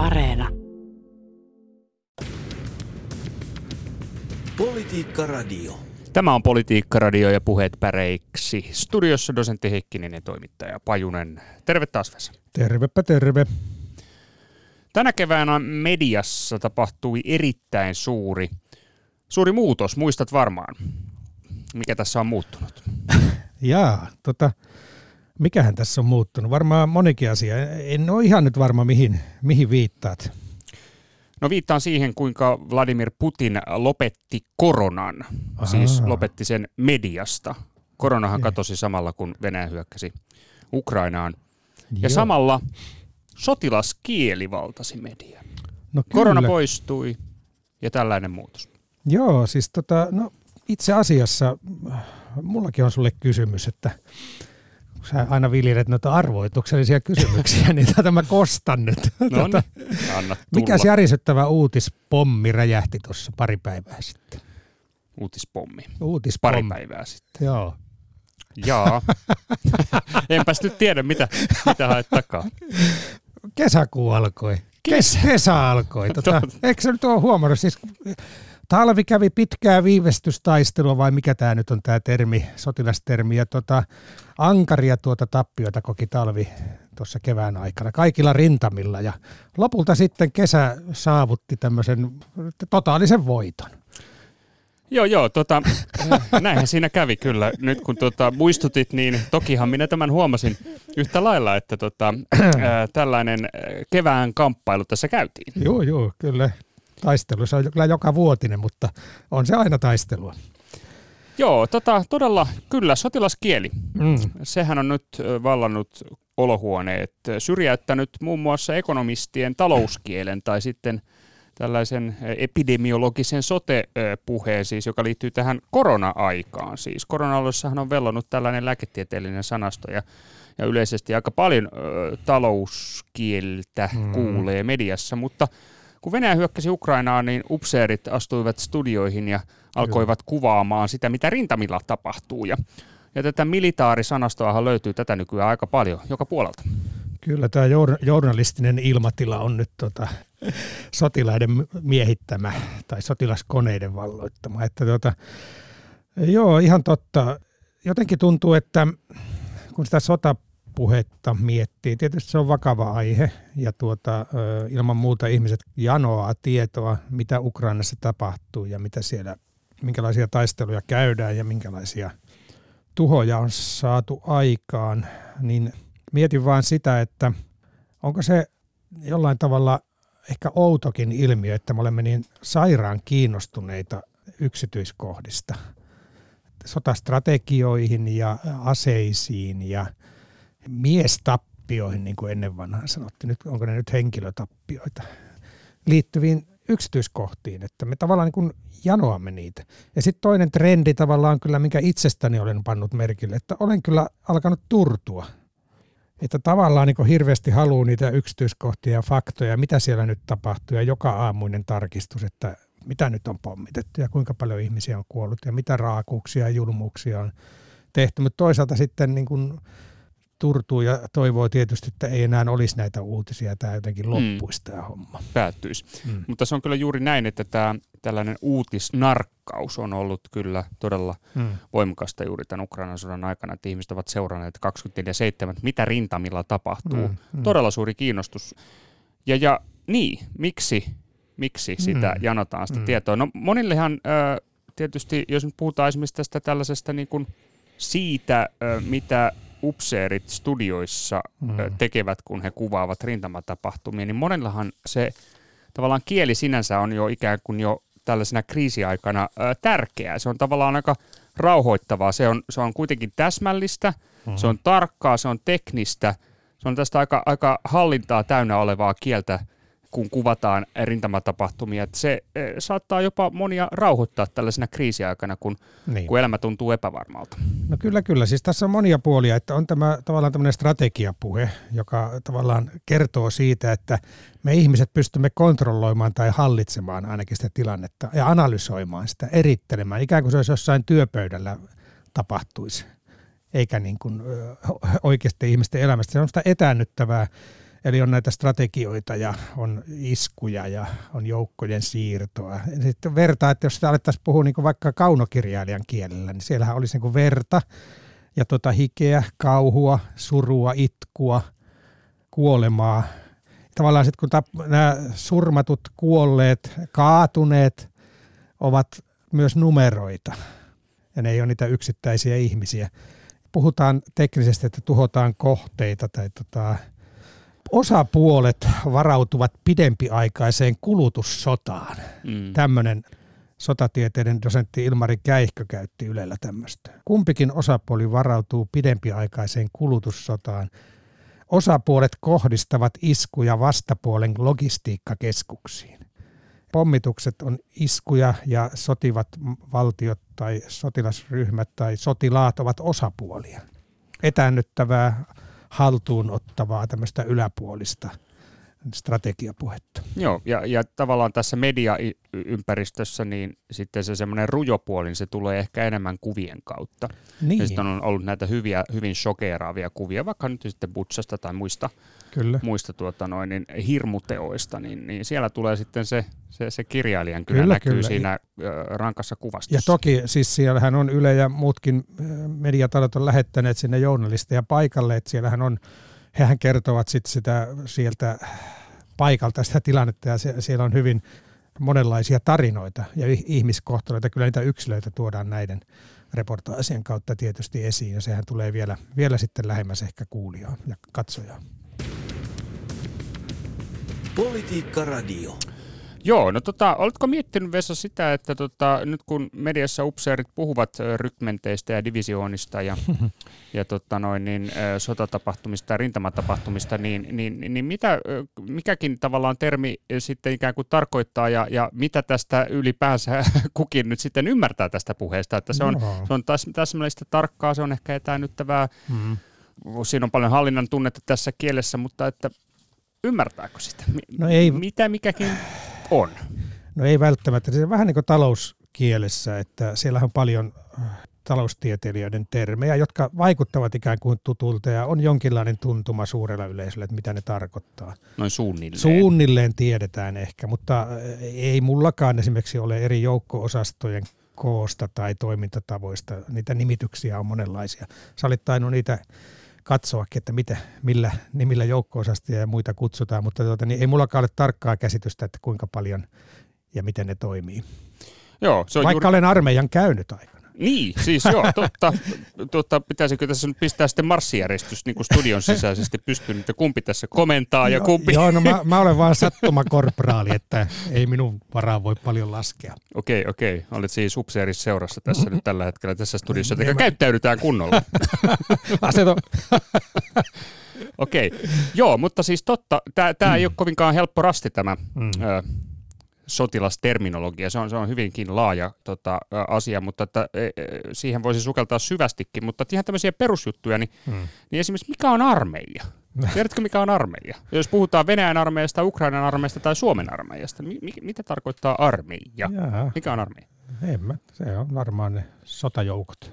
Areena. Politiikka Radio. Tämä on Politiikka Radio ja puheet päreiksi. Studiossa dosentti Heikkinen ja toimittaja Pajunen. Terve taas Vesa. Tervepä terve. Tänä keväänä mediassa tapahtui erittäin suuri, suuri muutos, muistat varmaan. Mikä tässä on muuttunut? Jaa, tota, mikähän tässä on muuttunut? Varmaan monikin asia. En ole ihan nyt varma, mihin, mihin viittaat. No viittaan siihen, kuinka Vladimir Putin lopetti koronan, Aha. siis lopetti sen mediasta. Koronahan katosi samalla, kun Venäjä hyökkäsi Ukrainaan. Ja Joo. samalla sotilaskieli valtasi median. No Korona poistui ja tällainen muutos. Joo, siis tota, no itse asiassa mullakin on sulle kysymys, että sä aina viljelet noita arvoituksellisia kysymyksiä, niin tätä mä kostan nyt. No tuota, anna Mikä järisyttävä uutispommi räjähti tuossa pari päivää sitten? Uutispommi. Uutispommi. Pari päivää sitten. Joo. Jaa. Enpäs nyt tiedä, mitä, mitä haet takaa. Kesäkuu alkoi. Kesä, Kesä alkoi. Tota, eikö sä nyt ole huomannut? Siis talvi kävi pitkää viivästystaistelua, vai mikä tämä nyt on tämä termi, sotilastermi, ja tota, ankaria tuota tappioita koki talvi tuossa kevään aikana, kaikilla rintamilla, ja lopulta sitten kesä saavutti tämmöisen totaalisen voiton. Joo, joo, tota, näinhän siinä kävi kyllä. Nyt kun tota, muistutit, niin tokihan minä tämän huomasin yhtä lailla, että tota, ää, tällainen kevään kamppailu tässä käytiin. Joo, joo, kyllä taistelu. Se on kyllä joka vuotinen, mutta on se aina taistelua. Joo, tota, todella kyllä, sotilaskieli. Mm. Sehän on nyt vallannut olohuoneet, syrjäyttänyt muun muassa ekonomistien talouskielen tai sitten tällaisen epidemiologisen sote-puheen, siis, joka liittyy tähän korona-aikaan. Siis korona on vellonut tällainen lääketieteellinen sanasto ja, ja yleisesti aika paljon ö, talouskieltä mm. kuulee mediassa, mutta kun Venäjä hyökkäsi Ukrainaan, niin upseerit astuivat studioihin ja alkoivat kuvaamaan sitä, mitä rintamilla tapahtuu. Ja, ja tätä militaarisanastoahan löytyy tätä nykyään aika paljon joka puolelta. Kyllä tämä journalistinen ilmatila on nyt tota, sotilaiden miehittämä tai sotilaskoneiden valloittama. Että tota, joo, ihan totta. Jotenkin tuntuu, että kun sitä sota puhetta miettii. Tietysti se on vakava aihe ja tuota, ilman muuta ihmiset janoaa tietoa, mitä Ukrainassa tapahtuu ja mitä siellä, minkälaisia taisteluja käydään ja minkälaisia tuhoja on saatu aikaan. Niin mietin vaan sitä, että onko se jollain tavalla ehkä outokin ilmiö, että me olemme niin sairaan kiinnostuneita yksityiskohdista sotastrategioihin ja aseisiin ja – miestappioihin, niin kuin ennen vanhaan sanottiin, nyt, onko ne nyt henkilötappioita, liittyviin yksityiskohtiin, että me tavallaan niin kuin janoamme niitä. Ja sitten toinen trendi tavallaan kyllä, minkä itsestäni olen pannut merkille, että olen kyllä alkanut turtua. Että tavallaan niin hirveästi haluaa niitä yksityiskohtia ja faktoja, mitä siellä nyt tapahtuu ja joka aamuinen tarkistus, että mitä nyt on pommitettu ja kuinka paljon ihmisiä on kuollut ja mitä raakuuksia ja julmuuksia on tehty. Mutta toisaalta sitten niin kuin turtuu ja toivoo tietysti, että ei enää olisi näitä uutisia, tämä jotenkin mm. loppuisi mm. tämä homma. Päättyisi. Mm. Mutta se on kyllä juuri näin, että tämä tällainen uutisnarkkaus on ollut kyllä todella mm. voimakasta juuri tämän Ukrainan sodan aikana, että ihmiset ovat seuranneet 24-7, mitä rintamilla tapahtuu. Mm. Mm. Todella suuri kiinnostus. Ja, ja niin, miksi, miksi sitä mm. janotaan sitä mm. tietoa? No monillehan äh, tietysti, jos nyt puhutaan esimerkiksi tästä tällaisesta niin kuin siitä, äh, mitä upseerit studioissa mm. tekevät, kun he kuvaavat rintamatapahtumia, niin monellahan se tavallaan kieli sinänsä on jo ikään kuin jo tällaisena kriisiaikana tärkeää. Se on tavallaan aika rauhoittavaa. Se on, se on kuitenkin täsmällistä, mm. se on tarkkaa, se on teknistä, se on tästä aika, aika hallintaa täynnä olevaa kieltä, kun kuvataan rintamatapahtumia. Että se e, saattaa jopa monia rauhoittaa tällaisena kriisiaikana, kun, niin. kun elämä tuntuu epävarmalta. No kyllä, kyllä. Siis tässä on monia puolia, että on tämä tavallaan tämmöinen strategiapuhe, joka tavallaan kertoo siitä, että me ihmiset pystymme kontrolloimaan tai hallitsemaan ainakin sitä tilannetta ja analysoimaan sitä, erittelemään, ikään kuin se olisi jossain työpöydällä tapahtuisi eikä niin kuin oikeasti ihmisten elämästä. Se on sitä etäännyttävää Eli on näitä strategioita ja on iskuja ja on joukkojen siirtoa. Sitten vertaa, että jos sitä alettaisiin puhua niin vaikka kaunokirjailijan kielellä, niin siellähän olisi niin verta ja tota hikeä, kauhua, surua, itkua, kuolemaa. Tavallaan sitten kun tap, nämä surmatut, kuolleet, kaatuneet ovat myös numeroita ja ne ei ole niitä yksittäisiä ihmisiä. Puhutaan teknisesti, että tuhotaan kohteita tai tota, osapuolet varautuvat pidempiaikaiseen kulutussotaan. Mm. Tämmöinen sotatieteiden dosentti Ilmari Käihkö käytti Ylellä tämmöistä. Kumpikin osapuoli varautuu pidempiaikaiseen kulutussotaan. Osapuolet kohdistavat iskuja vastapuolen logistiikkakeskuksiin. Pommitukset on iskuja ja sotivat valtiot tai sotilasryhmät tai sotilaat ovat osapuolia. Etäännyttävää haltuun ottavaa tämmöistä yläpuolista strategiapuhetta. Joo, ja, ja tavallaan tässä mediaympäristössä niin sitten se semmoinen rujopuoli, niin se tulee ehkä enemmän kuvien kautta. Niin. Ja sitten on ollut näitä hyviä, hyvin shokeeraavia kuvia, vaikka nyt sitten Butsasta tai muista, Kyllä. muista tuota noin, niin hirmuteoista, niin, niin siellä tulee sitten se, se, se kirjailijan kyllä, kyllä näkyy kyllä. siinä rankassa kuvastossa. Ja toki siis siellähän on Yle ja muutkin mediatalot on lähettäneet sinne journalisteja paikalle, että siellähän on hehän kertovat sit sitä sieltä paikalta sitä tilannetta ja siellä on hyvin monenlaisia tarinoita ja ihmiskohtaloita. Kyllä niitä yksilöitä tuodaan näiden reportaasien kautta tietysti esiin ja sehän tulee vielä, vielä sitten lähemmäs ehkä kuulijaa ja katsojaa. Politiikka Radio. Joo, no tota, oletko miettinyt Vesa sitä, että tota, nyt kun mediassa upseerit puhuvat rykmenteistä ja divisioonista ja, ja tota noin, niin, sotatapahtumista ja rintamatapahtumista, niin, niin, niin mitä, mikäkin tavallaan termi sitten ikään kuin tarkoittaa ja, ja mitä tästä ylipäänsä kukin nyt sitten ymmärtää tästä puheesta, että se on, no. se on täs, täsmällistä tarkkaa, se on ehkä etäännyttävää, mm. siinä on paljon hallinnan tunnetta tässä kielessä, mutta että ymmärtääkö sitä? No ei. Mitä mikäkin on? No ei välttämättä. Se on vähän niin kuin talouskielessä, että siellä on paljon äh, taloustieteilijöiden termejä, jotka vaikuttavat ikään kuin tutulta ja on jonkinlainen tuntuma suurella yleisöllä, että mitä ne tarkoittaa. Noin suunnilleen. Suunnilleen tiedetään ehkä, mutta äh, ei mullakaan esimerkiksi ole eri joukko-osastojen koosta tai toimintatavoista. Niitä nimityksiä on monenlaisia. Sä olit niitä katsoakin, että mitä, millä nimillä joukko ja muita kutsutaan, mutta tuota, niin ei mullakaan ole tarkkaa käsitystä, että kuinka paljon ja miten ne toimii. Joo, se on Vaikka juuri... olen armeijan käynyt aika. Niin, siis joo, totta. totta pitäisikö tässä nyt pistää sitten marssijärjestys niin kuin studion sisäisesti pystyyn, että kumpi tässä komentaa ja kumpi... Joo, no mä, mä olen vaan sattumakorporaali, että ei minun varaan voi paljon laskea. Okei, okei. Olet siis seurassa tässä nyt tällä hetkellä tässä studiossa, että käyttäydytään kunnolla. Aseto. Okei, joo, mutta siis totta, tämä mm. ei ole kovinkaan helppo rasti tämä mm. ö, sotilasterminologia. Se on, se on hyvinkin laaja tota, asia, mutta että, e, e, siihen voisi sukeltaa syvästikin. Mutta ihan tämmöisiä perusjuttuja, niin, hmm. niin esimerkiksi mikä on armeija? Tiedätkö, mikä on armeija? Jos puhutaan Venäjän armeijasta, Ukrainan armeijasta tai Suomen armeijasta, mi- mi- mitä tarkoittaa armeija? Jaa. Mikä on armeija? En mä, se on varmaan ne sotajoukot.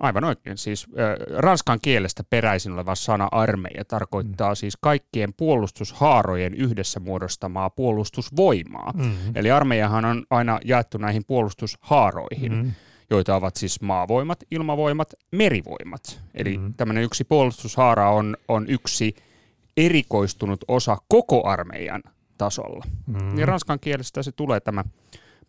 Aivan oikein. Siis äh, ranskan kielestä peräisin oleva sana armeija tarkoittaa mm. siis kaikkien puolustushaarojen yhdessä muodostamaa puolustusvoimaa. Mm. Eli armeijahan on aina jaettu näihin puolustushaaroihin, mm. joita ovat siis maavoimat, ilmavoimat, merivoimat. Eli mm. tämmöinen yksi puolustushaara on, on yksi erikoistunut osa koko armeijan tasolla. Mm. Niin ranskan kielestä se tulee tämä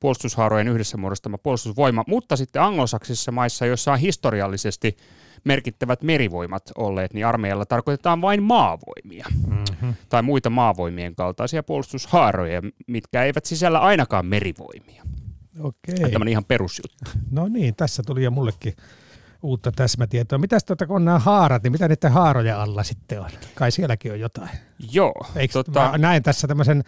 puolustushaarojen yhdessä muodostama puolustusvoima, mutta sitten anglosaksisissa maissa, joissa on historiallisesti merkittävät merivoimat olleet, niin armeijalla tarkoitetaan vain maavoimia mm-hmm. tai muita maavoimien kaltaisia puolustushaaroja, mitkä eivät sisällä ainakaan merivoimia. Okei. Tämä on ihan perusjuttu. No niin, tässä tuli jo mullekin uutta täsmätietoa. Mitäs tuota, kun on nämä haarat, niin mitä niiden haaroja alla sitten on? Kai sielläkin on jotain. Joo. Eikö, tota... Mä näen tässä tämmöisen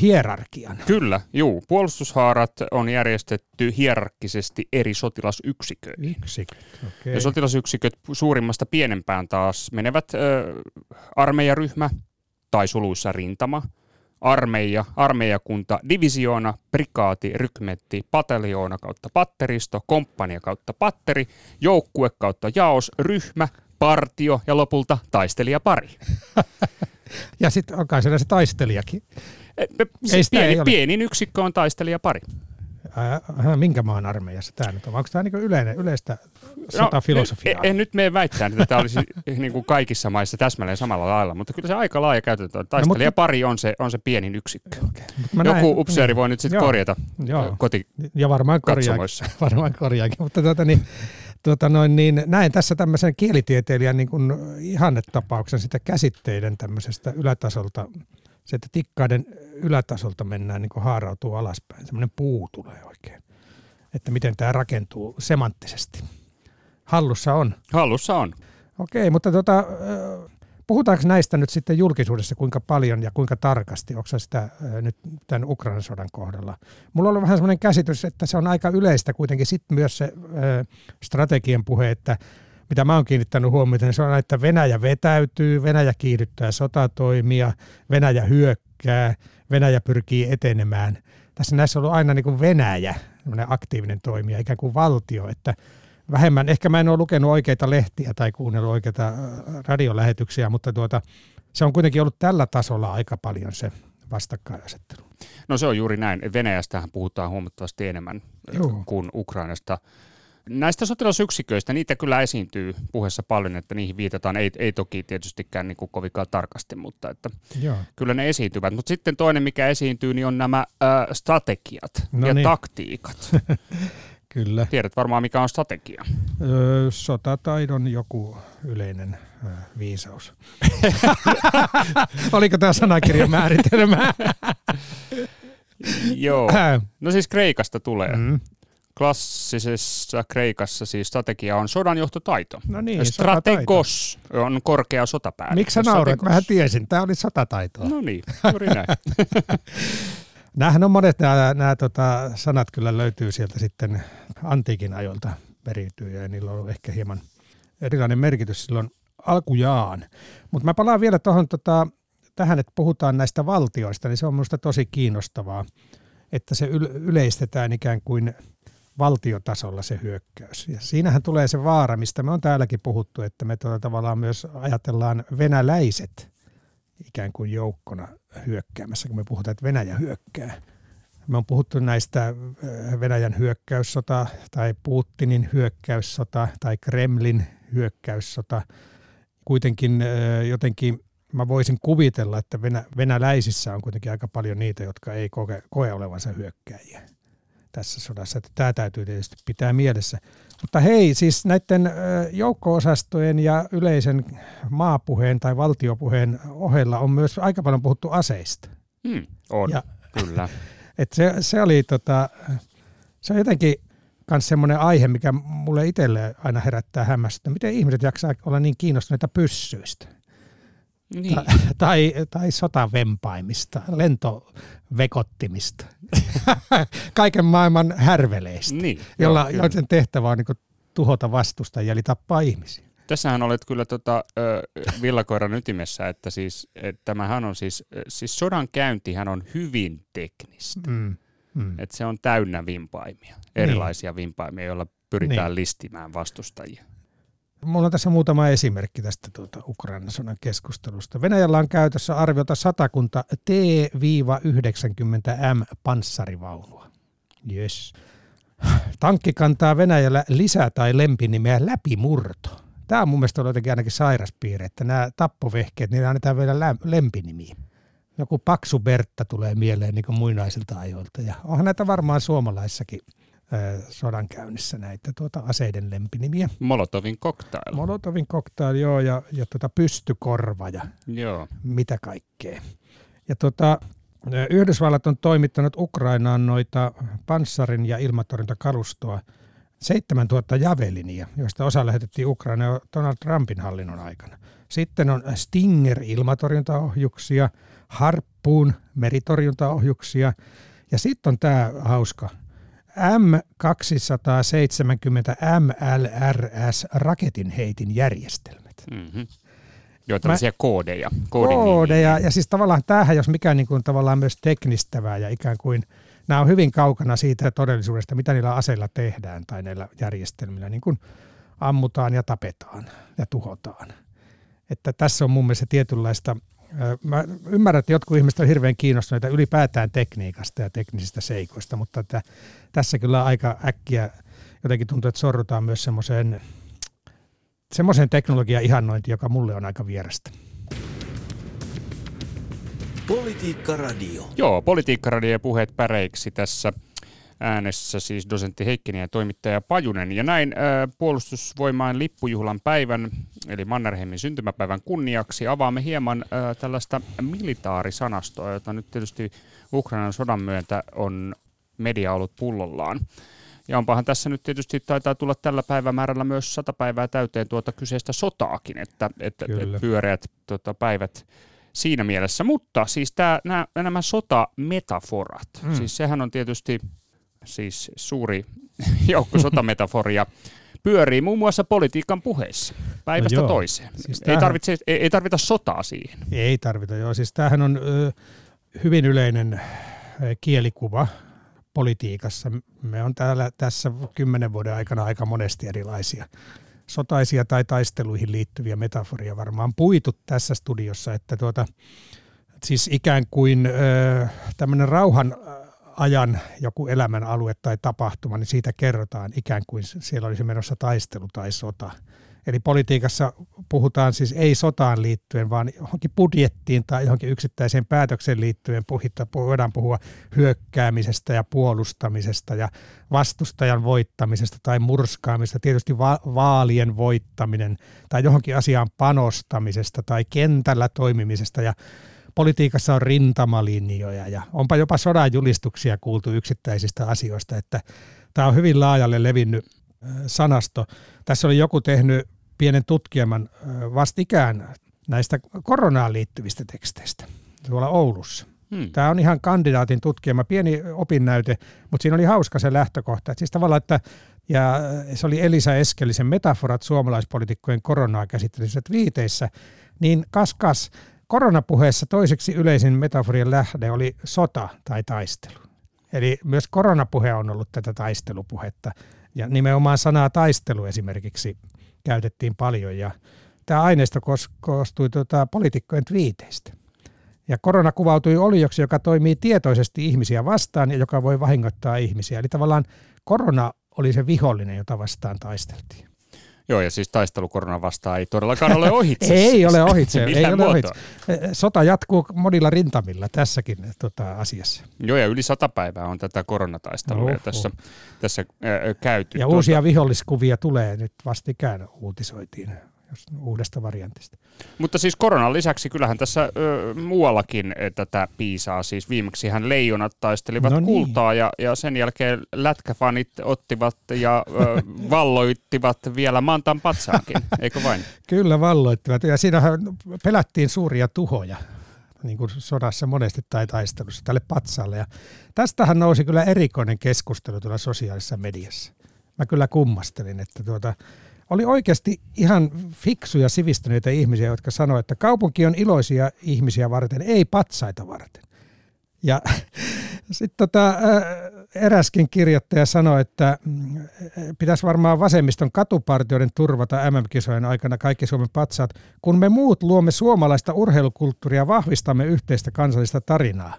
hierarkian. Kyllä, juu. Puolustushaarat on järjestetty hierarkkisesti eri sotilasyksiköihin. Yksiköt, okay. Ja sotilasyksiköt suurimmasta pienempään taas menevät äh, armeijaryhmä tai suluissa rintama, armeija, armeijakunta, divisioona, prikaati, rykmetti, pataljoona kautta patteristo, komppania kautta patteri, joukkue kautta jaos, ryhmä, partio ja lopulta taistelijapari. ja sitten on kai siellä se taistelijakin. E, ei pieni, ei pienin yksikkö on taistelija pari. Äh, minkä maan armeijassa tämä nyt on? Onko tämä niin yleinen, yleistä sotafilosofiaa? No, en, en nyt mene väittämään, että tämä olisi niin kuin kaikissa maissa täsmälleen samalla lailla, mutta kyllä se aika laaja käytetään. Taistelija no, pari on se, on se pienin yksikkö. Okay. Joku näin, upseeri voi nyt sitten korjata joo. koti Ja varmaan korjaakin, varmaan korjaakin. mutta tuota, niin, tuota noin, niin näen tässä tämmöisen kielitieteilijän niin kuin ihannetapauksen sitä käsitteiden tämmöisestä ylätasolta se, että tikkaiden ylätasolta mennään niin kuin haarautuu alaspäin. Semmoinen puu tulee oikein. Että miten tämä rakentuu semanttisesti. Hallussa on. Hallussa on. Okei, mutta tota, puhutaanko näistä nyt sitten julkisuudessa kuinka paljon ja kuinka tarkasti? Onko sitä nyt tämän Ukrainan sodan kohdalla? Mulla on vähän semmoinen käsitys, että se on aika yleistä kuitenkin sitten myös se strategian puhe, että mitä mä oon kiinnittänyt huomiota, niin se on, että Venäjä vetäytyy, Venäjä kiihdyttää sotatoimia, Venäjä hyökkää, Venäjä pyrkii etenemään. Tässä näissä on ollut aina niin kuin Venäjä, aktiivinen toimija, ikään kuin valtio, että vähemmän, ehkä mä en ole lukenut oikeita lehtiä tai kuunnellut oikeita äh, radiolähetyksiä, mutta tuota, se on kuitenkin ollut tällä tasolla aika paljon se vastakkainasettelu. No se on juuri näin. Venäjästähän puhutaan huomattavasti enemmän Joo. kuin Ukrainasta. Näistä sotilasyksiköistä, niitä kyllä esiintyy puheessa paljon, että niihin viitataan, ei, ei toki tietystikään niin kovinkaan tarkasti, mutta että Joo. kyllä ne esiintyvät. Mutta sitten toinen, mikä esiintyy, niin on nämä äh, strategiat no ja niin. taktiikat. kyllä. Tiedät varmaan, mikä on strategia. Öö, sotataidon joku yleinen ö, viisaus. Oliko tämä sanakirjan määritelmä? Joo. No siis Kreikasta tulee. Mm. Klassisessa Kreikassa siis strategia on sodanjohtotaito. No niin, Strategos sotataito. on korkea sotapäällikkö. Miksi sä naurat? Mähän tiesin, tämä oli sotataitoa. No niin, juuri näin. Nämähän on monet nämä, nämä tota, sanat kyllä löytyy sieltä sitten antiikin ajoilta periytyy ja niillä on ehkä hieman erilainen merkitys silloin alkujaan. Mutta mä palaan vielä tuohon tota, tähän, että puhutaan näistä valtioista, niin se on minusta tosi kiinnostavaa, että se yleistetään ikään kuin – valtiotasolla se hyökkäys. Ja siinähän tulee se vaara, mistä me on täälläkin puhuttu, että me tuota tavallaan myös ajatellaan venäläiset ikään kuin joukkona hyökkäämässä, kun me puhutaan, että Venäjä hyökkää. Me on puhuttu näistä äh, Venäjän hyökkäyssota tai Putinin hyökkäyssota tai Kremlin hyökkäyssota. Kuitenkin äh, jotenkin mä voisin kuvitella, että venä, venäläisissä on kuitenkin aika paljon niitä, jotka ei koe, koe olevansa hyökkäjiä tässä sodassa. Että tämä täytyy tietysti pitää mielessä. Mutta hei, siis näiden joukko-osastojen ja yleisen maapuheen tai valtiopuheen ohella on myös aika paljon puhuttu aseista. Hmm, on, ja, kyllä. Et se, se, oli tota, se on jotenkin myös semmoinen aihe, mikä mulle itselle aina herättää hämmästystä. Miten ihmiset jaksaa olla niin kiinnostuneita pyssyistä? Niin. Tai, tai, tai sotavempaimista, lentovekottimista, kaiken maailman härveleistä, niin, jolla, joo, joiden tehtävä on niin tuhota vastustajia, eli tappaa ihmisiä. Tässähän olet kyllä tota, villakoiran ytimessä, että siis, et tämähän on siis, siis sodan käyntihän on hyvin teknistä. Mm, mm. Et se on täynnä vimpaimia, erilaisia niin. vimpaimia, joilla pyritään niin. listimään vastustajia. Mulla on tässä muutama esimerkki tästä tuota Ukrainan sodan keskustelusta. Venäjällä on käytössä arviota satakunta T-90M panssarivaunua. Yes. Tankki kantaa Venäjällä lisää tai lempinimeä läpimurto. Tämä on mun mielestä jotenkin ainakin sairaspiirre, että nämä tappovehkeet, niin annetaan vielä lempinimiä. Joku Paksu Bertta tulee mieleen niin muinaisilta ajoilta ja onhan näitä varmaan suomalaissakin sodan käynnissä näitä tuota aseiden lempinimiä. Molotovin cocktail. Molotovin cocktail, joo, ja, ja tuota pystykorva ja joo. mitä kaikkea. Ja tuota, Yhdysvallat on toimittanut Ukrainaan noita panssarin ja ilmatorjuntakalustoa 7000 javelinia, joista osa lähetettiin Ukraina Donald Trumpin hallinnon aikana. Sitten on Stinger-ilmatorjuntaohjuksia, Harppuun meritorjuntaohjuksia ja sitten on tämä hauska M270 MLRS raketinheitin järjestelmät. Mm-hmm. Joo, tällaisia Mä, koodeja. Koodeja, ja siis tavallaan tämähän, jos mikä niin kuin tavallaan myös teknistävää ja ikään kuin nämä on hyvin kaukana siitä todellisuudesta, mitä niillä aseilla tehdään tai näillä järjestelmillä, niin kuin ammutaan ja tapetaan ja tuhotaan. Että tässä on mun mielestä tietynlaista Mä ymmärrän, että jotkut ihmiset ovat hirveän kiinnostuneita ylipäätään tekniikasta ja teknisistä seikoista, mutta että tässä kyllä aika äkkiä jotenkin tuntuu, että sorrutaan myös semmoiseen semmoiseen teknologian ihannointiin, joka mulle on aika vierasta. Politiikka Radio. Joo, Politiikka Radio ja puheet päreiksi tässä äänessä siis dosentti Heikkinen ja toimittaja Pajunen. Ja näin äh, puolustusvoimaan lippujuhlan päivän, eli Mannerheimin syntymäpäivän kunniaksi avaamme hieman äh, tällaista militaarisanastoa, jota nyt tietysti Ukrainan sodan myötä on media ollut pullollaan. Ja onpahan tässä nyt tietysti taitaa tulla tällä päivämäärällä myös sata päivää täyteen tuota kyseistä sotaakin, että, että, että pyöreät tota, päivät siinä mielessä. Mutta siis tää, nämä, nämä sotametaforat, mm. siis sehän on tietysti siis suuri joukko sotametaforia, pyörii muun muassa politiikan puheissa päivästä no toiseen. Siis tämähän... ei, tarvitse, ei, ei tarvita sotaa siihen. Ei tarvita, joo. Siis tämähän on ö, hyvin yleinen kielikuva politiikassa. Me on täällä tässä kymmenen vuoden aikana aika monesti erilaisia sotaisia tai taisteluihin liittyviä metaforia varmaan puitu tässä studiossa, että tuota, siis ikään kuin ö, tämmöinen rauhan ajan joku elämän alue tai tapahtuma, niin siitä kerrotaan ikään kuin siellä olisi menossa taistelu tai sota. Eli politiikassa puhutaan siis ei sotaan liittyen, vaan johonkin budjettiin tai johonkin yksittäiseen päätökseen liittyen voidaan puhua hyökkäämisestä ja puolustamisesta ja vastustajan voittamisesta tai murskaamisesta, tietysti va- vaalien voittaminen tai johonkin asiaan panostamisesta tai kentällä toimimisesta ja politiikassa on rintamalinjoja ja onpa jopa sodan julistuksia kuultu yksittäisistä asioista, että tämä on hyvin laajalle levinnyt sanasto. Tässä oli joku tehnyt pienen tutkielman vastikään näistä koronaan liittyvistä teksteistä tuolla Oulussa. Hmm. Tämä on ihan kandidaatin tutkielma, pieni opinnäyte, mutta siinä oli hauska se lähtökohta. Että siis tavallaan, että ja se oli Elisa Eskelisen metaforat suomalaispolitiikkojen koronaa käsittelyssä viiteissä, niin kas kas, koronapuheessa toiseksi yleisin metaforien lähde oli sota tai taistelu. Eli myös koronapuhe on ollut tätä taistelupuhetta. Ja nimenomaan sanaa taistelu esimerkiksi käytettiin paljon. Ja tämä aineisto koostui tuota, poliitikkojen twiiteistä. Ja korona kuvautui olioksi, joka toimii tietoisesti ihmisiä vastaan ja joka voi vahingoittaa ihmisiä. Eli tavallaan korona oli se vihollinen, jota vastaan taisteltiin. Joo, ja siis taistelu korona vastaan ei todellakaan ole ohitse. ei siis. ole ohitse. ei ole ohitse. Sota jatkuu monilla rintamilla tässäkin tota, asiassa. Joo, ja yli sata päivää on tätä koronataistelua uh, tässä, tässä äh, käyty. Ja tuota... uusia viholliskuvia tulee nyt vastikään uutisoitiin uudesta variantista. Mutta siis koronan lisäksi kyllähän tässä ö, muuallakin tätä piisaa. Siis viimeksi hän leijonat taistelivat no niin. kultaa ja, ja sen jälkeen lätkäfanit ottivat ja ö, valloittivat vielä Mantan patsaakin, eikö vain? Kyllä valloittivat ja siinähän pelättiin suuria tuhoja niin kuin sodassa monesti tai taistelussa tälle patsaalle. Ja tästähän nousi kyllä erikoinen keskustelu tuolla sosiaalisessa mediassa. Mä kyllä kummastelin, että tuota, oli oikeasti ihan fiksuja sivistyneitä ihmisiä, jotka sanoivat, että kaupunki on iloisia ihmisiä varten, ei patsaita varten. Ja sitten tota, eräskin kirjoittaja sanoi, että mm, pitäisi varmaan vasemmiston katupartioiden turvata MM-kisojen aikana kaikki Suomen patsaat, kun me muut luomme suomalaista urheilukulttuuria, vahvistamme yhteistä kansallista tarinaa.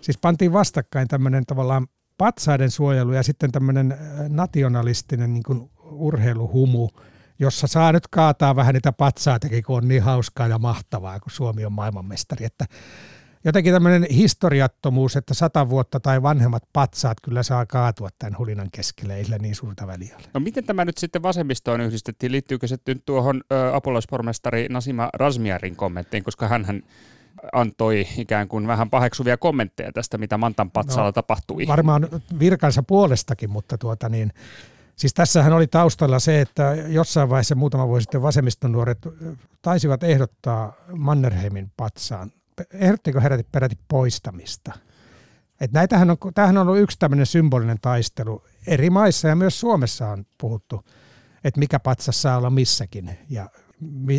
Siis pantiin vastakkain tämmöinen tavallaan patsaiden suojelu ja sitten tämmöinen nationalistinen niin kuin urheiluhumu, jossa saa nyt kaataa vähän niitä patsaatakin, kun on niin hauskaa ja mahtavaa, kun Suomi on maailmanmestari. Että jotenkin tämmöinen historiattomuus, että sata vuotta tai vanhemmat patsaat kyllä saa kaatua tämän hulinan keskelle, ei niin suurta väliä No miten tämä nyt sitten vasemmistoon yhdistettiin? Liittyykö se nyt tuohon apulaispormestari Nasima Razmiarin kommenttiin, koska hän antoi ikään kuin vähän paheksuvia kommentteja tästä, mitä Mantan patsalla no, tapahtui. Varmaan virkansa puolestakin, mutta tuota niin, Siis tässähän oli taustalla se, että jossain vaiheessa muutama vuosi sitten vasemmiston nuoret taisivat ehdottaa Mannerheimin patsaan. Ehdottiko heräti peräti poistamista? Et näitähän on, tämähän on ollut yksi tämmöinen symbolinen taistelu. Eri maissa ja myös Suomessa on puhuttu, että mikä patsas saa olla missäkin. Ja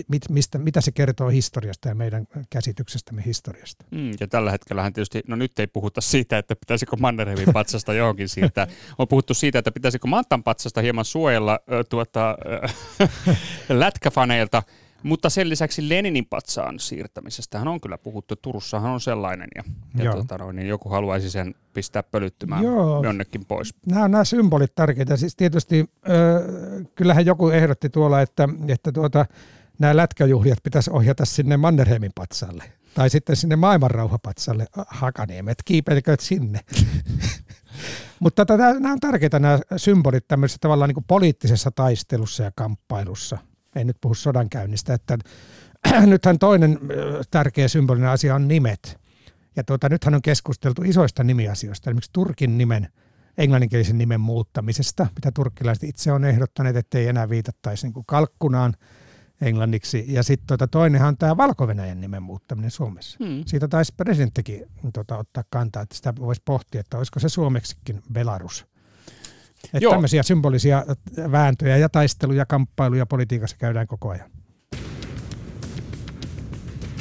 mit, mistä, mitä se kertoo historiasta ja meidän käsityksestämme historiasta. Mm, ja tällä hetkellä tietysti, no nyt ei puhuta siitä, että pitäisikö Mannerheimin patsasta johonkin siitä. On puhuttu siitä, että pitäisikö Mantan patsasta hieman suojella äh, tuota, äh, lätkäfaneilta, Mutta sen lisäksi Leninin patsaan siirtämisestä on kyllä puhuttu. Turussahan on sellainen ja, ja tuota, no, niin joku haluaisi sen pistää pölyttymään Joo. jonnekin pois. Nämä, nämä symbolit tärkeitä. Siis tietysti äh, kyllähän joku ehdotti tuolla, että, että tuota, nämä lätkäjuhliat pitäisi ohjata sinne Mannerheimin patsalle. Tai sitten sinne maailmanrauhapatsalle Hakaniemet, kiipeilkööt sinne. Mutta tätä, nämä on tärkeitä nämä symbolit tämmöisessä tavallaan niin poliittisessa taistelussa ja kamppailussa. Ei nyt puhu sodankäynnistä, että nythän toinen tärkeä symbolinen asia on nimet. Ja tuota, nythän on keskusteltu isoista nimiasioista, esimerkiksi Turkin nimen, englanninkielisen nimen muuttamisesta, mitä turkkilaiset itse on ehdottaneet, ettei enää viitattaisi niin kuin kalkkunaan – englanniksi. Ja sitten tota, toinenhan on tämä valko nimen muuttaminen Suomessa. Hmm. Siitä taisi presidenttikin tota, ottaa kantaa, että sitä voisi pohtia, että olisiko se suomeksikin Belarus. Että tämmöisiä symbolisia vääntöjä ja taisteluja, kamppailuja politiikassa käydään koko ajan.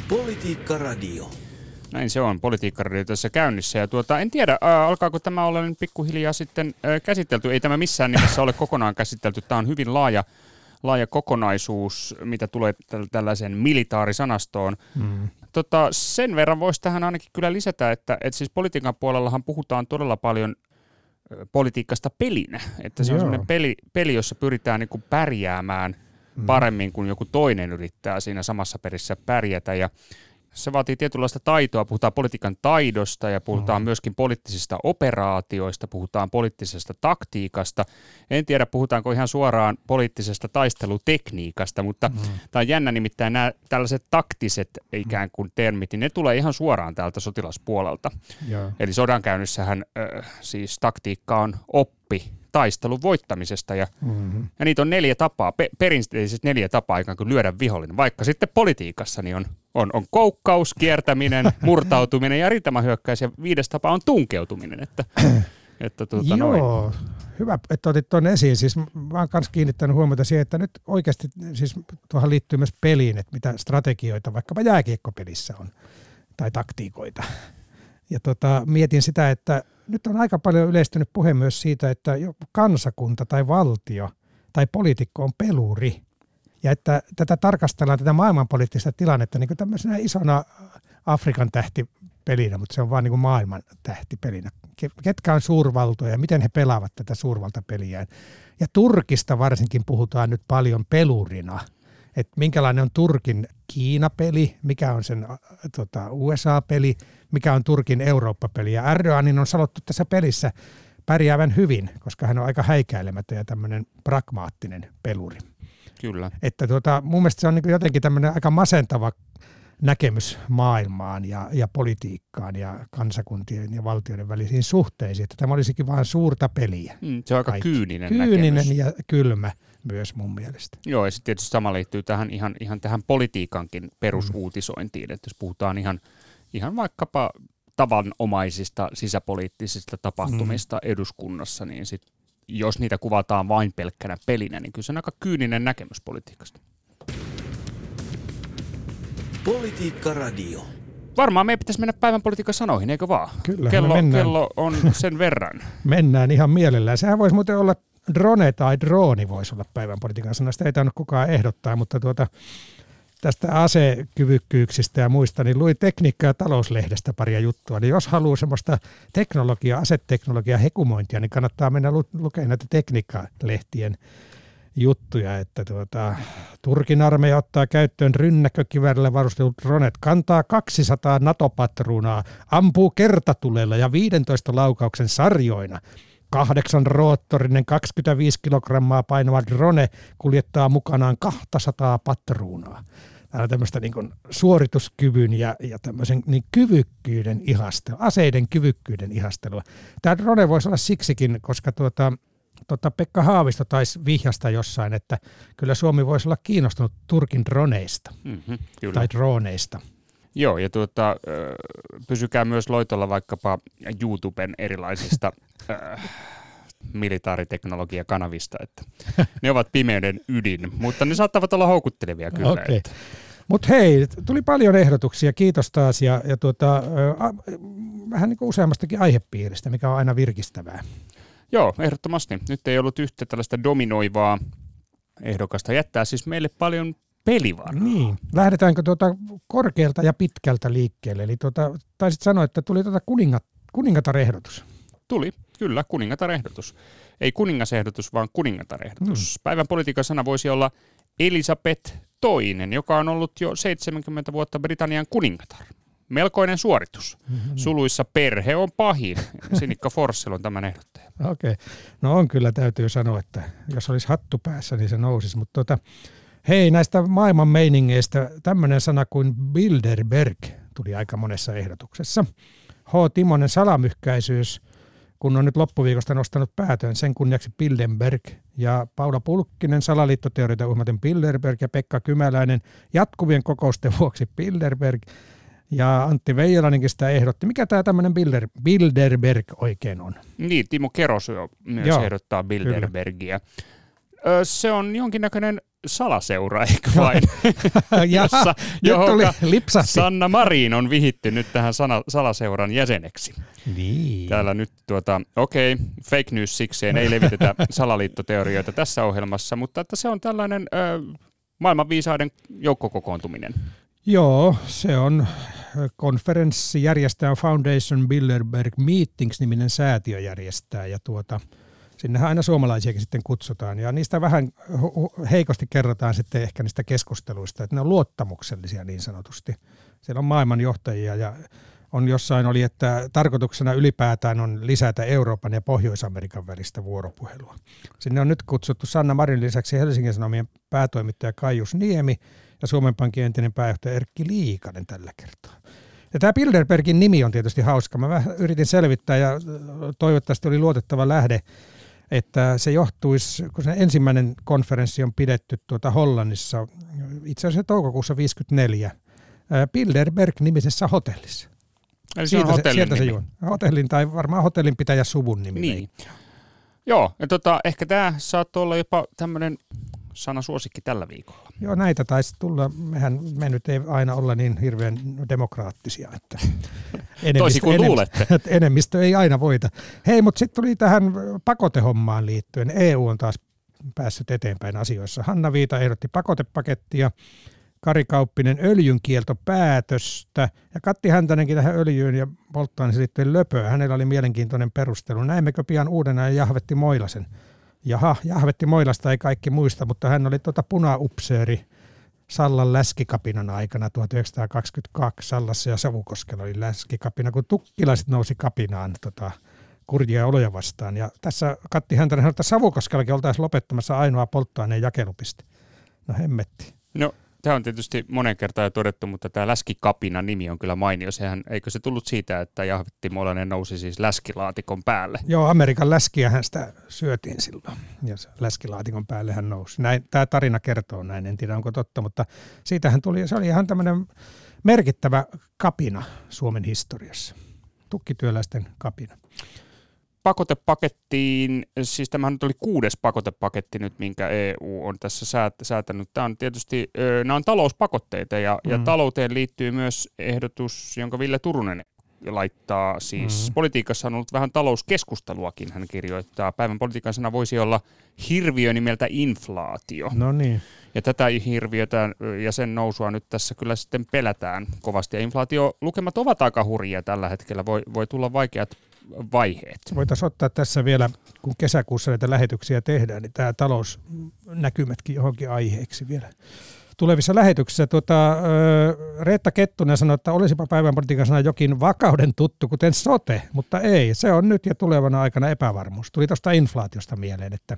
Politiikka Radio. Näin se on, politiikkaradio tässä käynnissä. Ja tuota, en tiedä, ää, alkaako tämä olla nyt pikkuhiljaa sitten ää, käsitelty. Ei tämä missään nimessä ole kokonaan käsitelty. Tämä on hyvin laaja laaja kokonaisuus, mitä tulee tällaiseen militaarisanastoon. Mm. Tota, sen verran voisi tähän ainakin kyllä lisätä, että, että siis politiikan puolellahan puhutaan todella paljon politiikasta pelinä. Että se Joo. on sellainen peli, peli, jossa pyritään niin kuin pärjäämään mm. paremmin kuin joku toinen yrittää siinä samassa perissä pärjätä. Ja se vaatii tietynlaista taitoa. Puhutaan politiikan taidosta ja puhutaan mm. myöskin poliittisista operaatioista, puhutaan poliittisesta taktiikasta. En tiedä, puhutaanko ihan suoraan poliittisesta taistelutekniikasta, mutta mm. tämä on jännä nimittäin nämä tällaiset taktiset ikään kuin termit, niin ne tulee ihan suoraan täältä sotilaspuolelta. Yeah. Eli sodankäynnissähän äh, siis taktiikka on oppi taistelun voittamisesta. Ja, mm-hmm. ja niitä on neljä tapaa, pe- perinteisesti neljä tapaa ikään kuin lyödä vihollinen. Vaikka sitten politiikassa niin on, on, on koukkaus, kiertäminen, murtautuminen ja rintamähyökkäys ja viides tapa on tunkeutuminen. Että, että tuota, Joo, noin. hyvä, että otit tuon esiin. Siis mä oon myös kiinnittänyt huomiota siihen, että nyt oikeasti, siis tuohon liittyy myös peliin, että mitä strategioita vaikkapa jääkiekkopelissä on tai taktiikoita. Ja tota, mietin sitä, että nyt on aika paljon yleistynyt puhe myös siitä, että kansakunta tai valtio tai poliitikko on peluri. Ja että tätä tarkastellaan, tätä maailmanpoliittista tilannetta niin kuin tämmöisenä isona Afrikan tähtipelinä, mutta se on vain niin kuin maailman tähtipelinä. Ketkä on suurvaltoja ja miten he pelaavat tätä suurvaltapeliään. Ja Turkista varsinkin puhutaan nyt paljon pelurina. Että minkälainen on Turkin Kiina-peli, mikä on sen tota, USA-peli – mikä on Turkin Eurooppa-peli. Ja Erdoganin on sanottu tässä pelissä pärjäävän hyvin, koska hän on aika häikäilemätön ja tämmöinen pragmaattinen peluri. Kyllä. Että tuota, mun mielestä se on niin jotenkin tämmöinen aika masentava näkemys maailmaan ja, ja politiikkaan ja kansakuntien ja valtioiden välisiin suhteisiin. Että tämä olisikin vain suurta peliä. Mm, se on aika Kaikki. kyyninen Kyyninen näkemys. ja kylmä myös mun mielestä. Joo, ja sitten tietysti sama liittyy tähän ihan, ihan tähän politiikankin perusuutisointiin, mm. että jos puhutaan ihan – ihan vaikkapa tavanomaisista sisäpoliittisista tapahtumista mm. eduskunnassa, niin sit, jos niitä kuvataan vain pelkkänä pelinä, niin kyllä se on aika kyyninen näkemys politiikasta. Politiikka Radio. Varmaan meidän pitäisi mennä päivän politiikan sanoihin, eikö vaan? Kyllä, kello, kello on sen verran. mennään ihan mielellään. Sehän voisi muuten olla drone tai drooni voisi olla päivän politiikan sanasta. Ei tainnut kukaan ehdottaa, mutta tuota, tästä asekyvykkyyksistä ja muista, niin luin tekniikka- ja talouslehdestä paria juttua. Niin jos haluaa semmoista teknologiaa, aseteknologiaa, hekumointia, niin kannattaa mennä lu- lukemaan näitä tekniikkalehtien juttuja, että tuota, Turkin armeija ottaa käyttöön rynnäkkökivärillä varustelut dronet, kantaa 200 NATO-patruunaa, ampuu kertatulella ja 15 laukauksen sarjoina. Kahdeksan roottorinen 25 kilogrammaa painava drone kuljettaa mukanaan 200 patruunaa tämmöistä niin kuin suorituskyvyn ja, ja tämmöisen niin kyvykkyyden ihastelua, aseiden kyvykkyyden ihastelua. Tämä drone voisi olla siksikin, koska tuota, tuota Pekka Haavisto taisi vihjasta jossain, että kyllä Suomi voisi olla kiinnostunut Turkin droneista mm-hmm, kyllä. tai droneista. Joo, ja tuota, pysykää myös loitolla vaikkapa YouTuben erilaisista militaariteknologiakanavista, että ne ovat pimeyden ydin, mutta ne saattavat olla houkuttelevia kyllä. Okay. Että. Mutta hei, tuli paljon ehdotuksia, kiitos taas ja, ja tuota, äh, vähän niin kuin useammastakin aihepiiristä, mikä on aina virkistävää. Joo, ehdottomasti. Nyt ei ollut yhtä tällaista dominoivaa ehdokasta. Jättää siis meille paljon pelivaraa. Niin. Lähdetäänkö tuota korkealta ja pitkältä liikkeelle? Eli tuota, taisit sanoa, että tuli tuota kuningat, kuningatarehdotus. Tuli, kyllä, kuningatarehdotus. Ei kuningasehdotus, vaan kuningatarehdotus. Hmm. Päivän politiikan sana voisi olla Elisabeth toinen, joka on ollut jo 70 vuotta Britannian kuningatar. Melkoinen suoritus. Mm-hmm. Suluissa perhe on pahin. Sinikka Forssell on tämän ehdottaja. Okei. Okay. No on kyllä, täytyy sanoa, että jos olisi hattu päässä, niin se nousisi. Mutta tota, hei, näistä maailman meiningeistä tämmöinen sana kuin Bilderberg tuli aika monessa ehdotuksessa. H. Timonen salamyhkäisyys – kun on nyt loppuviikosta nostanut päätön sen kunniaksi Bilderberg ja Paula Pulkkinen salaliittoteorioita uhmaten Bilderberg ja Pekka Kymäläinen jatkuvien kokousten vuoksi Bilderberg ja Antti Veijalainenkin sitä ehdotti. Mikä tämä tämmöinen Bilder, Bilderberg oikein on? Niin, Timo Kerosu myös Joo, ehdottaa Bilderbergia. Kyllä se on jonkinnäköinen salaseura, eikö vain? Jossa, tuli Sanna Marin on vihittynyt tähän sana, salaseuran jäseneksi. Niin. Täällä nyt, tuota, okei, okay, fake news sikseen ei levitetä salaliittoteorioita tässä ohjelmassa, mutta että se on tällainen ö, maailman viisaiden joukkokokoontuminen. Joo, se on konferenssi järjestää Foundation Bilderberg Meetings-niminen säätiö järjestää ja tuota – Sinnehän aina suomalaisiakin sitten kutsutaan ja niistä vähän heikosti kerrotaan sitten ehkä niistä keskusteluista, että ne on luottamuksellisia niin sanotusti. Siellä on maailmanjohtajia ja on jossain oli, että tarkoituksena ylipäätään on lisätä Euroopan ja Pohjois-Amerikan välistä vuoropuhelua. Sinne on nyt kutsuttu Sanna Marin lisäksi Helsingin Sanomien päätoimittaja Kaius Niemi ja Suomen Pankin entinen pääjohtaja Erkki Liikanen tällä kertaa. Ja tämä Bilderbergin nimi on tietysti hauska. Mä vähän yritin selvittää ja toivottavasti oli luotettava lähde että se johtuisi, kun se ensimmäinen konferenssi on pidetty tuota Hollannissa, itse asiassa toukokuussa 54, Bilderberg-nimisessä hotellissa. Eli se on hotellin sieltä nimi. se juon. Hotellin tai varmaan hotellin pitäjä suvun nimi. Niin. Joo, ja tota, ehkä tämä saattoi olla jopa tämmöinen sana suosikki tällä viikolla. Joo, näitä taisi tulla. Mehän me nyt ei aina olla niin hirveän demokraattisia, että enemmistö, kuin luulette. Enemmistö, enemmistö ei aina voita. Hei, mutta sitten tuli tähän pakotehommaan liittyen. EU on taas päässyt eteenpäin asioissa. Hanna Viita ehdotti pakotepakettia, Kari Kauppinen öljynkieltopäätöstä ja Katti Häntänenkin tähän öljyyn ja polttoaineeseen liittyen löpöä. Hänellä oli mielenkiintoinen perustelu. Näemmekö pian uudena ja Jahvetti Moilasen? Jaha, Jahvetti Moilasta ei kaikki muista, mutta hän oli tuota punaupseeri Sallan läskikapinan aikana 1922 Sallassa ja Savukoskella oli läskikapina, kun tukkilaiset nousi kapinaan tota, kurjia oloja vastaan. Ja tässä Katti Häntänen että Savukoskellakin oltaisiin lopettamassa ainoa polttoaineen jakelupiste. No hemmetti. No Tämä on tietysti monen kertaan jo todettu, mutta tämä läskikapina nimi on kyllä mainio. Sehän, eikö se tullut siitä, että Jahvetti Molanen nousi siis läskilaatikon päälle? Joo, Amerikan läskiähän sitä syötiin silloin, ja läskilaatikon päälle hän nousi. Näin, tämä tarina kertoo näin, en tiedä onko totta, mutta siitähän tuli, se oli ihan tämmöinen merkittävä kapina Suomen historiassa. Tukkityöläisten kapina pakotepakettiin, siis tämähän nyt oli kuudes pakotepaketti nyt, minkä EU on tässä säätänyt. Tämä on tietysti, nämä on talouspakotteita ja, mm. ja talouteen liittyy myös ehdotus, jonka Ville Turunen laittaa, siis mm. politiikassa on ollut vähän talouskeskusteluakin, hän kirjoittaa. Päivän politiikan sana voisi olla hirviö nimeltä inflaatio. No niin. Ja tätä hirviötä ja sen nousua nyt tässä kyllä sitten pelätään kovasti. Ja inflaatiolukemat ovat aika hurjia tällä hetkellä. Voi, voi tulla vaikeat vaiheet. Voitaisiin ottaa tässä vielä, kun kesäkuussa näitä lähetyksiä tehdään, niin tämä talousnäkymätkin johonkin aiheeksi vielä tulevissa lähetyksissä. Tuota, Reetta Kettunen sanoi, että olisipa päivän politiikan sana jokin vakauden tuttu, kuten sote, mutta ei. Se on nyt ja tulevana aikana epävarmuus. Tuli tuosta inflaatiosta mieleen, että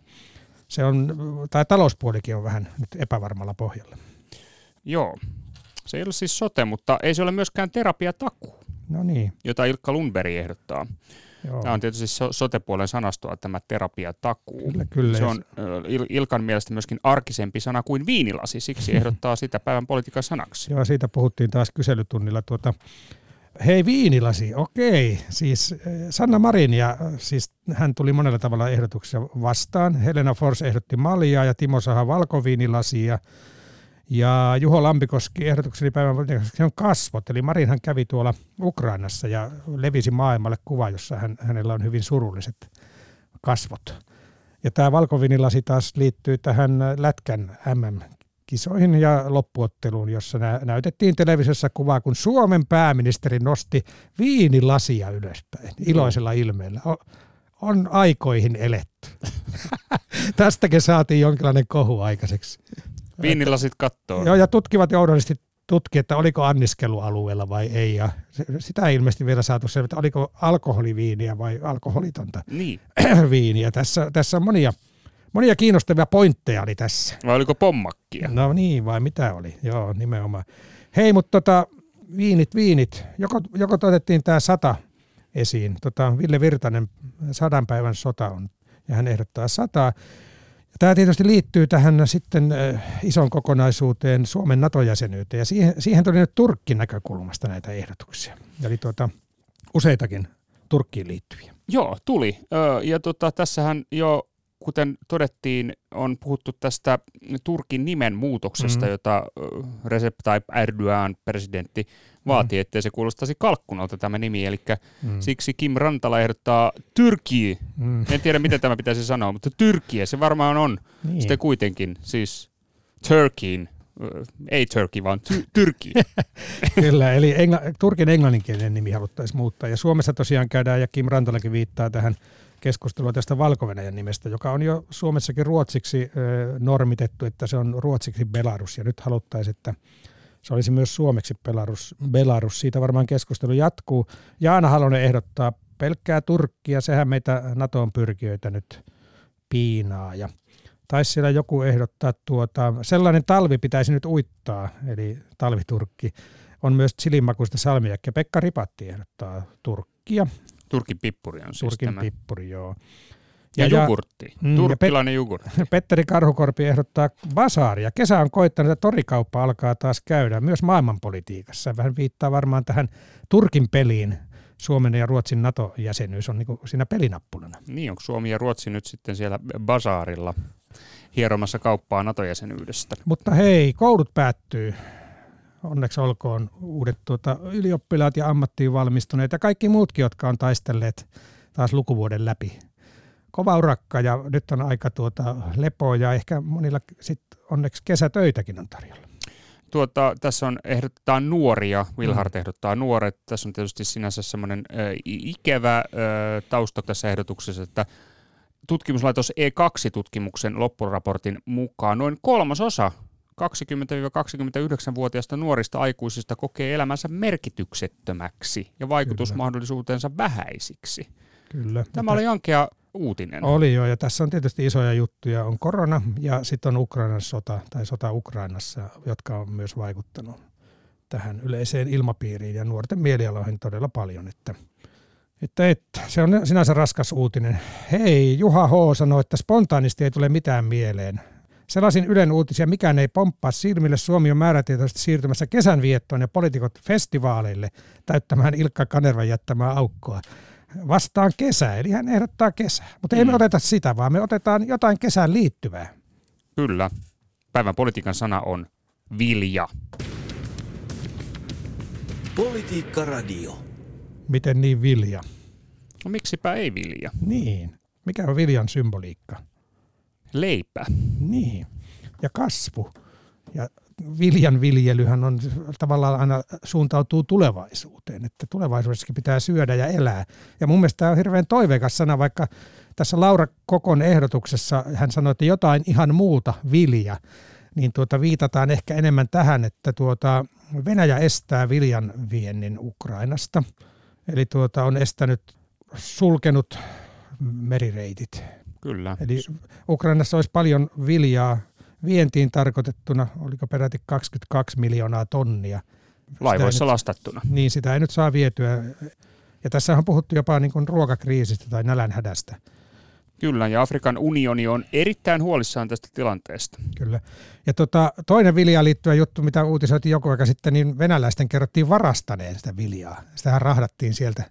se on, tai talouspuolikin on vähän nyt epävarmalla pohjalla. Joo, se ei ole siis sote, mutta ei se ole myöskään terapiatakuu. No niin. Jota Ilkka Lundberg ehdottaa. Joo. Tämä on tietysti sotepuolen sanastoa tämä terapiatakuu. Kyllä, kyllä. Se on Ilkan mielestä myöskin arkisempi sana kuin viinilasi, siksi ehdottaa sitä päivän politiikan sanaksi. Joo, siitä puhuttiin taas kyselytunnilla. Tuota, hei viinilasi, okei. Siis Sanna Marin, ja siis hän tuli monella tavalla ehdotuksia vastaan. Helena Fors ehdotti maljaa ja Timo Saha valkoviinilasia. Ja Juho Lampikoski ehdotukseni päivän se on kasvot. Eli Marinhan kävi tuolla Ukrainassa ja levisi maailmalle kuva, jossa hän, hänellä on hyvin surulliset kasvot. Ja tämä valkovinilasi taas liittyy tähän Lätkän MM kisoihin ja loppuotteluun, jossa nä- näytettiin televisiossa kuvaa, kun Suomen pääministeri nosti viinilasia ylöspäin iloisella ilmeellä. On, on aikoihin eletty. Tästäkin saatiin jonkinlainen kohu aikaiseksi. Viinilasit kattoo. Joo, ja tutkivat journalistit tutki, että oliko anniskelualueella vai ei. Ja sitä ei ilmeisesti vielä saatu selvitä, että oliko alkoholiviiniä vai alkoholitonta Niin. viiniä. Tässä, tässä on monia, monia kiinnostavia pointteja oli tässä. Vai oliko pommakkia? No niin, vai mitä oli? Joo, nimenomaan. Hei, mutta tota, viinit, viinit. Joko, joko otettiin tämä sata esiin. Tota, Ville Virtanen, sadan päivän sota on, ja hän ehdottaa sataa. Tämä tietysti liittyy tähän sitten ison kokonaisuuteen Suomen NATO-jäsenyyteen, ja siihen, siihen tuli nyt Turkkin näkökulmasta näitä ehdotuksia. Eli tuota, useitakin Turkkiin liittyviä. Joo, tuli. Ja tota, tässähän jo, kuten todettiin, on puhuttu tästä Turkin nimen muutoksesta, Mm. jota Recep Tayyip Erdogan presidentti vaati, ettei se kuulostaisi kalkkunalta tämä nimi. Eli Mm. siksi Kim Rantala ehdottaa Tyrkiä. Mm. En tiedä, miten tämä pitäisi sanoa, mutta Tyrkiä se varmaan on. Niin. Sitten kuitenkin, siis Turkiin, ei Turkey, vaan ty- Tyrki. Kyllä, eli engla- Turkin englanninkielinen nimi haluttaisiin muuttaa. Ja Suomessa tosiaan käydään, ja Kim Rantalakin viittaa tähän keskustelua tästä valko nimestä, joka on jo Suomessakin ruotsiksi normitettu, että se on ruotsiksi Belarus. Ja nyt haluttaisiin, että se olisi myös suomeksi Belarus. Belarus. Siitä varmaan keskustelu jatkuu. Jaana Halonen ehdottaa pelkkää Turkkia, sehän meitä NATOon pyrkijöitä nyt piinaa. Ja taisi siellä joku ehdottaa tuota, sellainen talvi pitäisi nyt uittaa, eli talviturkki. On myös chilinmakuista salmiakkia. Pekka Ripatti ehdottaa Turkkia, Turkin pippuri on siis Turkin tämä. pippuri, joo. Ja, Ja- jogurtti. Mm, ja Turkkilainen jogurtti. Petteri Karhukorpi ehdottaa basaaria. Kesä on koittanut, että torikauppa alkaa taas käydä myös maailmanpolitiikassa. Vähän viittaa varmaan tähän Turkin peliin. Suomen ja Ruotsin NATO-jäsenyys on niin siinä pelinappulana. Niin, onko Suomi ja Ruotsi nyt sitten siellä basaarilla hieromassa kauppaa NATO-jäsenyydestä? Mutta hei, koulut päättyy. Onneksi olkoon uudet tuota, ylioppilaat ja ammattiin valmistuneet ja kaikki muutkin, jotka on taistelleet taas lukuvuoden läpi. Kova urakka ja nyt on aika tuota lepoa ja ehkä monilla sit onneksi kesätöitäkin on tarjolla. Tuota, tässä on ehdotetaan nuoria, Wilhart ehdottaa nuoret. Tässä on tietysti sinänsä semmoinen ikävä äh, tausta tässä ehdotuksessa, että tutkimuslaitos E2-tutkimuksen loppuraportin mukaan noin kolmasosa 20-29-vuotiaista nuorista aikuisista kokee elämänsä merkityksettömäksi ja vaikutusmahdollisuutensa vähäisiksi. Kyllä. Tämä oli ankea uutinen. Oli jo, ja tässä on tietysti isoja juttuja. On korona ja sitten on Ukrainan sota tai sota Ukrainassa, jotka on myös vaikuttanut tähän yleiseen ilmapiiriin ja nuorten mielialoihin todella paljon. Että, että, että se on sinänsä raskas uutinen. Hei, Juha H. sanoi, että spontaanisti ei tule mitään mieleen. Sellaisin Ylen uutisia, mikään ei pomppaa silmille. Suomi on määrätietoisesti siirtymässä kesänviettoon ja poliitikot festivaaleille täyttämään Ilkka Kanervan jättämää aukkoa vastaan kesää, eli hän ehdottaa kesää. Mutta ei me Mm. oteta sitä, vaan me otetaan jotain kesään liittyvää. Kyllä. Päivän politiikan sana on vilja. Politiikka Radio. Miten niin vilja? No miksipä ei vilja? Niin. Mikä on viljan symboliikka? Leipä. Niin. Ja kasvu. Ja viljan viljelyhän on tavallaan aina suuntautuu tulevaisuuteen, että tulevaisuudessakin pitää syödä ja elää. Ja mun mielestä tämä on hirveän toiveikas sana, vaikka tässä Laura Kokon ehdotuksessa hän sanoi, että jotain ihan muuta vilja, niin tuota viitataan ehkä enemmän tähän, että tuota Venäjä estää viljan viennin Ukrainasta. Eli tuota on estänyt, sulkenut merireitit. Kyllä. Eli Ukrainassa olisi paljon viljaa vientiin tarkoitettuna, oliko peräti 22 miljoonaa tonnia. Laivoissa ei lastattuna. nyt, niin sitä ei nyt saa vietyä. Ja tässä on puhuttu jopa niin kuin ruokakriisistä tai nälänhädästä. Kyllä, ja Afrikan unioni on erittäin huolissaan tästä tilanteesta. Kyllä. Ja tota, toinen viljaan liittyvä juttu, mitä uutisoitiin joku aika sitten, niin venäläisten kerrottiin varastaneen sitä viljaa. Sitähän rahdattiin sieltä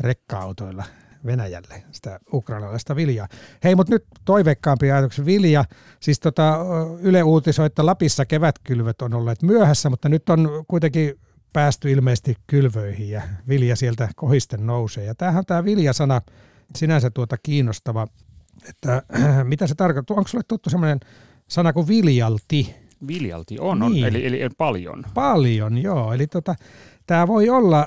rekka-autoilla Venäjälle, sitä ukrainalaista viljaa. Hei, mutta nyt toiveikkaampi ajatuksia. Vilja, siis tota, Yle uutisoi, että Lapissa kevätkylvöt on olleet myöhässä, mutta nyt on kuitenkin päästy ilmeisesti kylvöihin ja vilja sieltä kohisten nousee. Ja tämähän on tämä viljasana sinänsä tuota kiinnostava, että mitä se tarkoittaa. Onko sulle tuttu semmoinen sana kuin viljalti? Viljalti on, on Niin. eli, eli paljon. Paljon, joo. Eli tota, tämä voi olla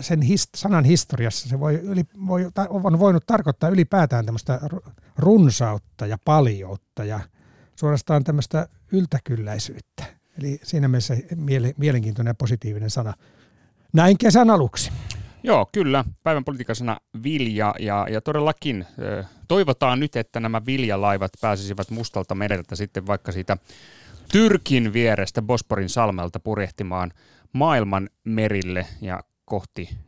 sen hist- sanan historiassa, se voi yli, voi, on voinut tarkoittaa ylipäätään tämmöistä ru- runsautta ja paljoutta ja suorastaan tämmöistä yltäkylläisyyttä. Eli siinä mielessä miele- mielenkiintoinen ja positiivinen sana. Näin kesän aluksi. Joo, kyllä. Päivän politiikan sana vilja ja, ja todellakin toivotaan nyt, että nämä viljalaivat pääsisivät mustalta mereltä sitten vaikka siitä Tyrkin vierestä Bosporin salmelta purjehtimaan maailman merille ja kohti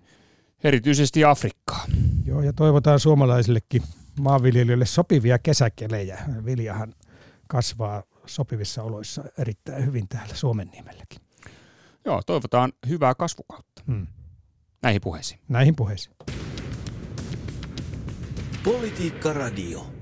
erityisesti Afrikkaa. Joo, ja toivotaan suomalaisillekin maanviljelijöille sopivia kesäkelejä. Viljahan kasvaa sopivissa oloissa erittäin hyvin täällä Suomen nimelläkin. Joo, toivotaan hyvää kasvukautta. Hmm. Näihin puheisiin. Näihin puheisiin. Politiikka Radio.